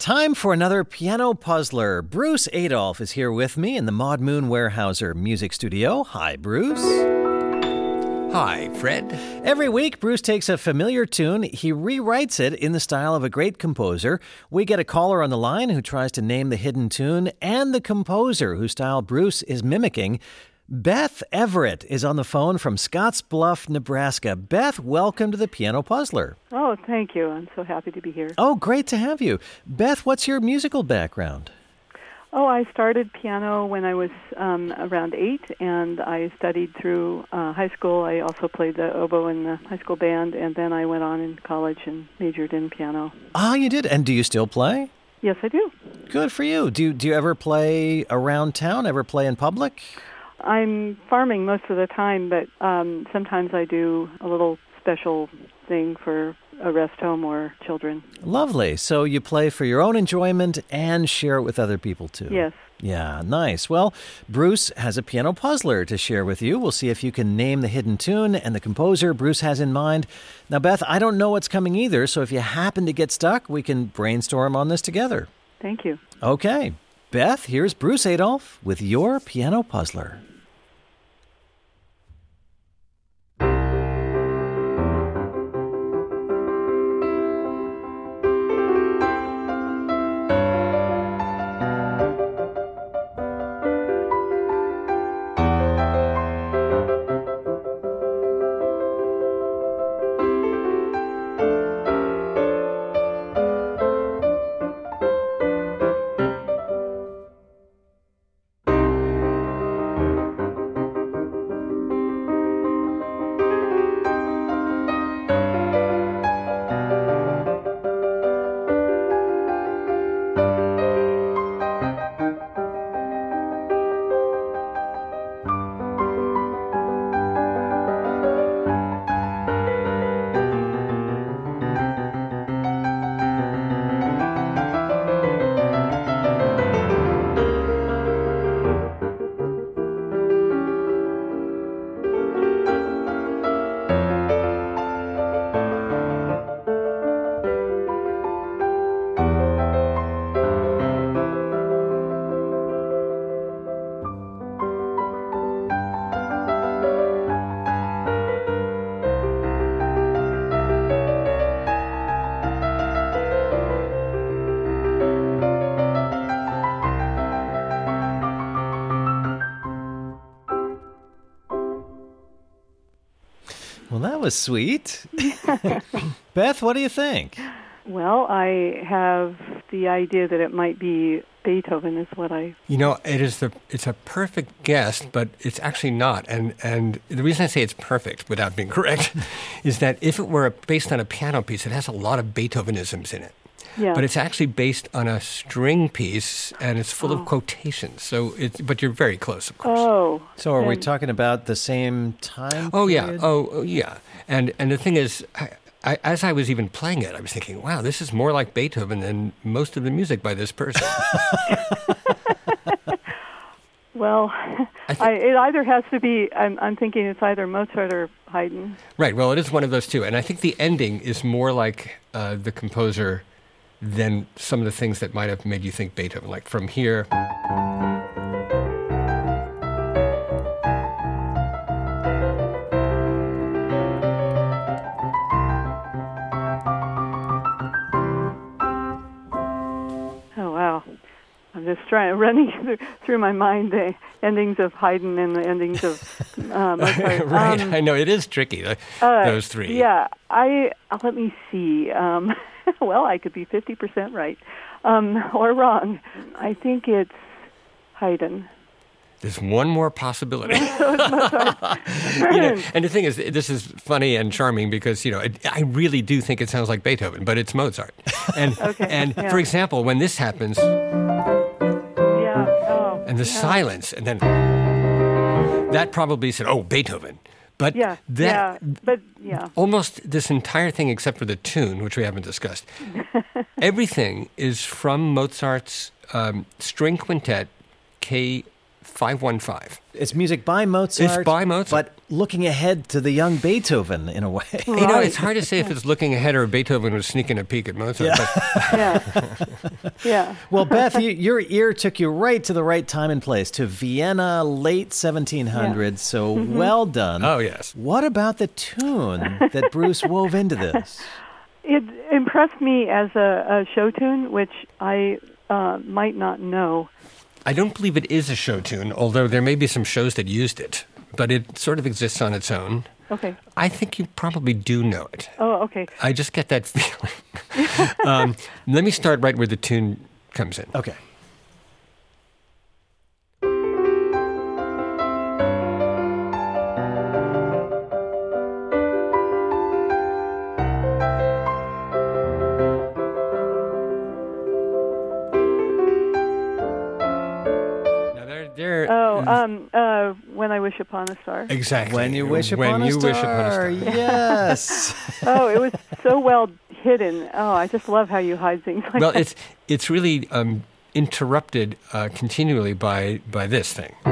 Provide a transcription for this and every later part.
Time for another piano puzzler. Bruce Adolphe is here with me in the Maud Moon Weyerhaeuser Music Studio. Hi, Bruce. Hi, Fred. Every week, Bruce takes a familiar tune, he rewrites it in the style of a great composer. We get a caller on the line who tries to name the hidden tune and the composer whose style Bruce is mimicking. Beth Everett is on the phone from Scottsbluff, Nebraska. Beth, welcome to the Piano Puzzler. Oh, thank you. I'm so happy to be here. Oh, great to have you. Beth, what's your musical background? Oh, I started piano when I was um, around eight, and I studied through uh, high school. I also played the oboe in the high school band, and then I went on in college and majored in piano. Ah, you did. And do you still play? Yes, I do. Good for you. Do do you ever play around town? Ever play in public? I'm farming most of the time, but um, sometimes I do a little special thing for a rest home or children. Lovely. So you play for your own enjoyment and share it with other people too. Yes. Yeah, nice. Well, Bruce has a piano puzzler to share with you. We'll see if you can name the hidden tune and the composer Bruce has in mind. Now, Beth, I don't know what's coming either, so if you happen to get stuck, we can brainstorm on this together. Thank you. Okay. Beth, here's Bruce Adolphe with your piano puzzler. Well, that was sweet. Beth, what do you think? Well, I have the idea that it might be Beethoven is what I You know, it is the it's a perfect guess, but it's actually not. And and the reason I say it's perfect without being correct is that if it were based on a piano piece, it has a lot of Beethovenisms in it. Yeah. But it's actually based on a string piece and it's full Oh. of quotations. So it's but you're very close, of course. Oh. So, are we talking about the same time? Oh yeah. period? Oh, oh, yeah. And and the thing is, I, I, as I was even playing it, I was thinking, wow, this is more like Beethoven than most of the music by this person. Well, I thi- I, it either has to be. I'm, I'm thinking it's either Mozart or Haydn. right. Well, it is one of those two, and I think the ending is more like uh, the composer than some of the things that might have made you think Beethoven. Like from here. Oh wow! I'm just trying running through, through my mind the endings of Haydn and the endings of Mozart. right. Um, I know it is tricky. uh, uh, those three. Yeah, I uh, let me see. Um, well, I could be 50% right um, or wrong. I think it's Haydn. There's one more possibility. you know, and the thing is, this is funny and charming because you know it, I really do think it sounds like Beethoven, but it's Mozart. And Okay, and yeah. for example, when this happens, Yeah. Oh. and the yeah. silence, and then that probably said, "Oh, Beethoven." But Yeah. that yeah. But yeah. almost this entire thing, except for the tune, which we haven't discussed, everything is from Mozart's um, string quintet K. 515. It's music by Mozart. It's by Mozart. But looking ahead to the young Beethoven in a way. You know, it's hard to say if it's looking ahead or Beethoven was sneaking a peek at Mozart. Yeah. But Yeah. yeah. Well, Beth, you, your ear took you right to the right time and place to Vienna, late 1700s. So well done. oh yes, What about the tune that Bruce wove into this? It impressed me as a, a show tune, which I uh, might not know. I don't believe it is a show tune, although there may be some shows that used it. But it sort of exists on its own. Okay. I think you probably do know it. Oh, okay. I just get that feeling. um, let me start right where the tune comes in. Okay. Now there, there. Oh, um, uh, when I wish upon a star. exactly. When you wish When upon, a, you star. wish upon a star. Yes. Oh, it was so well hidden. Oh, I just love how you hide things like Well, that. it's it's really um, interrupted uh, continually by by this thing.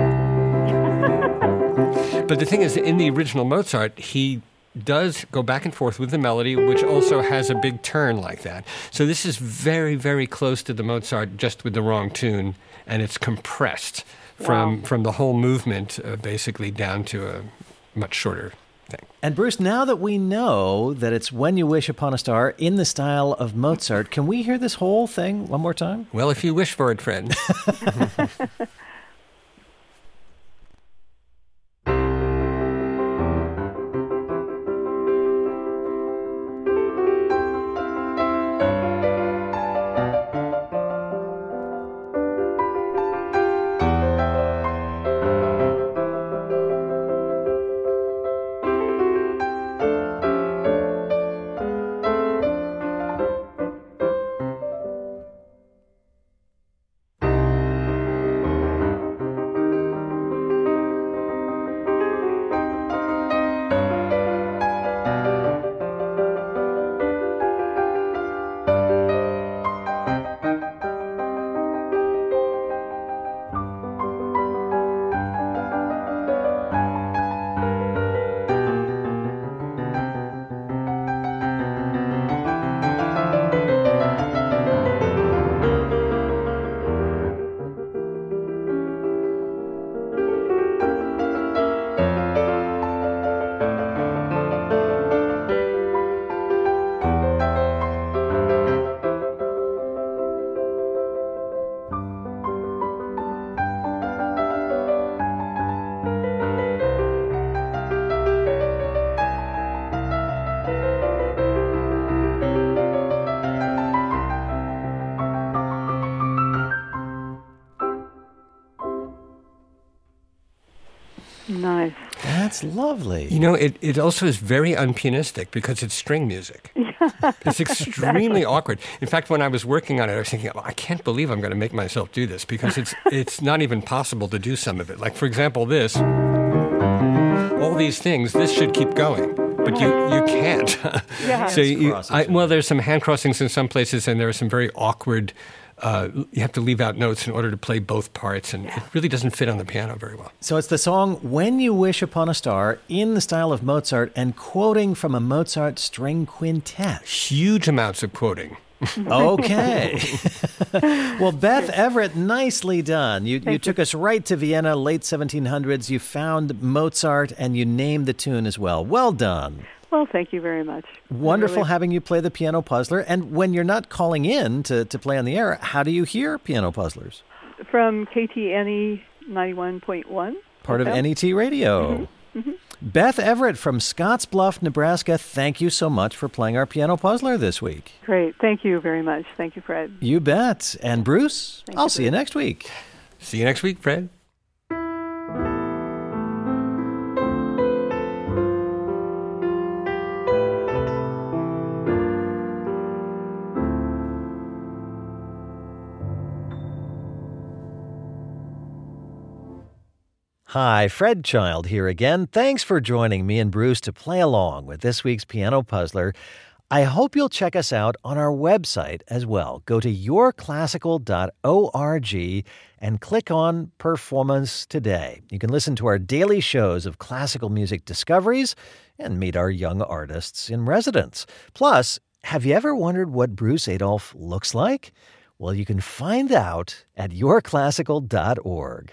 but the thing is, in the original Mozart, he does go back and forth with the melody, which also has a big turn like that. So this is very, very close to the Mozart, just with the wrong tune, and it's compressed from Wow. from the whole movement, uh, basically down to a much shorter thing. And Bruce, now that we know that it's When You Wish Upon a Star in the style of Mozart, can we hear this whole thing one more time? Well, if you wish for it, Fred. That's lovely. You know, it, it also is very unpianistic because it's string music. it's extremely awkward. In fact, when I was working on it, I was thinking, oh, I can't believe I'm going to make myself do this because it's it's not even possible to do some of it. Like, for example, this. All these things, this should keep going, but you, you can't. Yeah. so you, I, well, there's some hand crossings in some places, and there are some very awkward. Uh, you have to leave out notes in order to play both parts, and it really doesn't fit on the piano very well. So it's the song When You Wish Upon a Star in the style of Mozart and quoting from a Mozart string quintet. Huge amounts of quoting. Okay. well, Beth Everett, nicely done. You, you Thank you. took us right to Vienna, late 1700s. You found Mozart and you named the tune as well. Well done. Well, thank you very much. Wonderful really- having you play the piano puzzler. And when you're not calling in to, to play on the air, how do you hear piano puzzlers? from KTNE 91.1. Part of NET Radio. Mm-hmm. Beth Everett from Scottsbluff, Nebraska, thank you so much for playing our piano puzzler this week. Great. Thank you very much. Thank you, Fred. You bet. And Bruce, Thank I'll you, see you next week. See you next week, Fred. Hi, Fred Child here again. Thanks for joining me and Bruce to play along with this week's piano puzzler. I hope you'll check us out on our website as well. Go to yourclassical.org and click on Performance Today. You can listen to our daily shows of classical music discoveries and meet our young artists in residence. Plus, have you ever wondered what Bruce Adolphe looks like? Well, you can find out at yourclassical.org.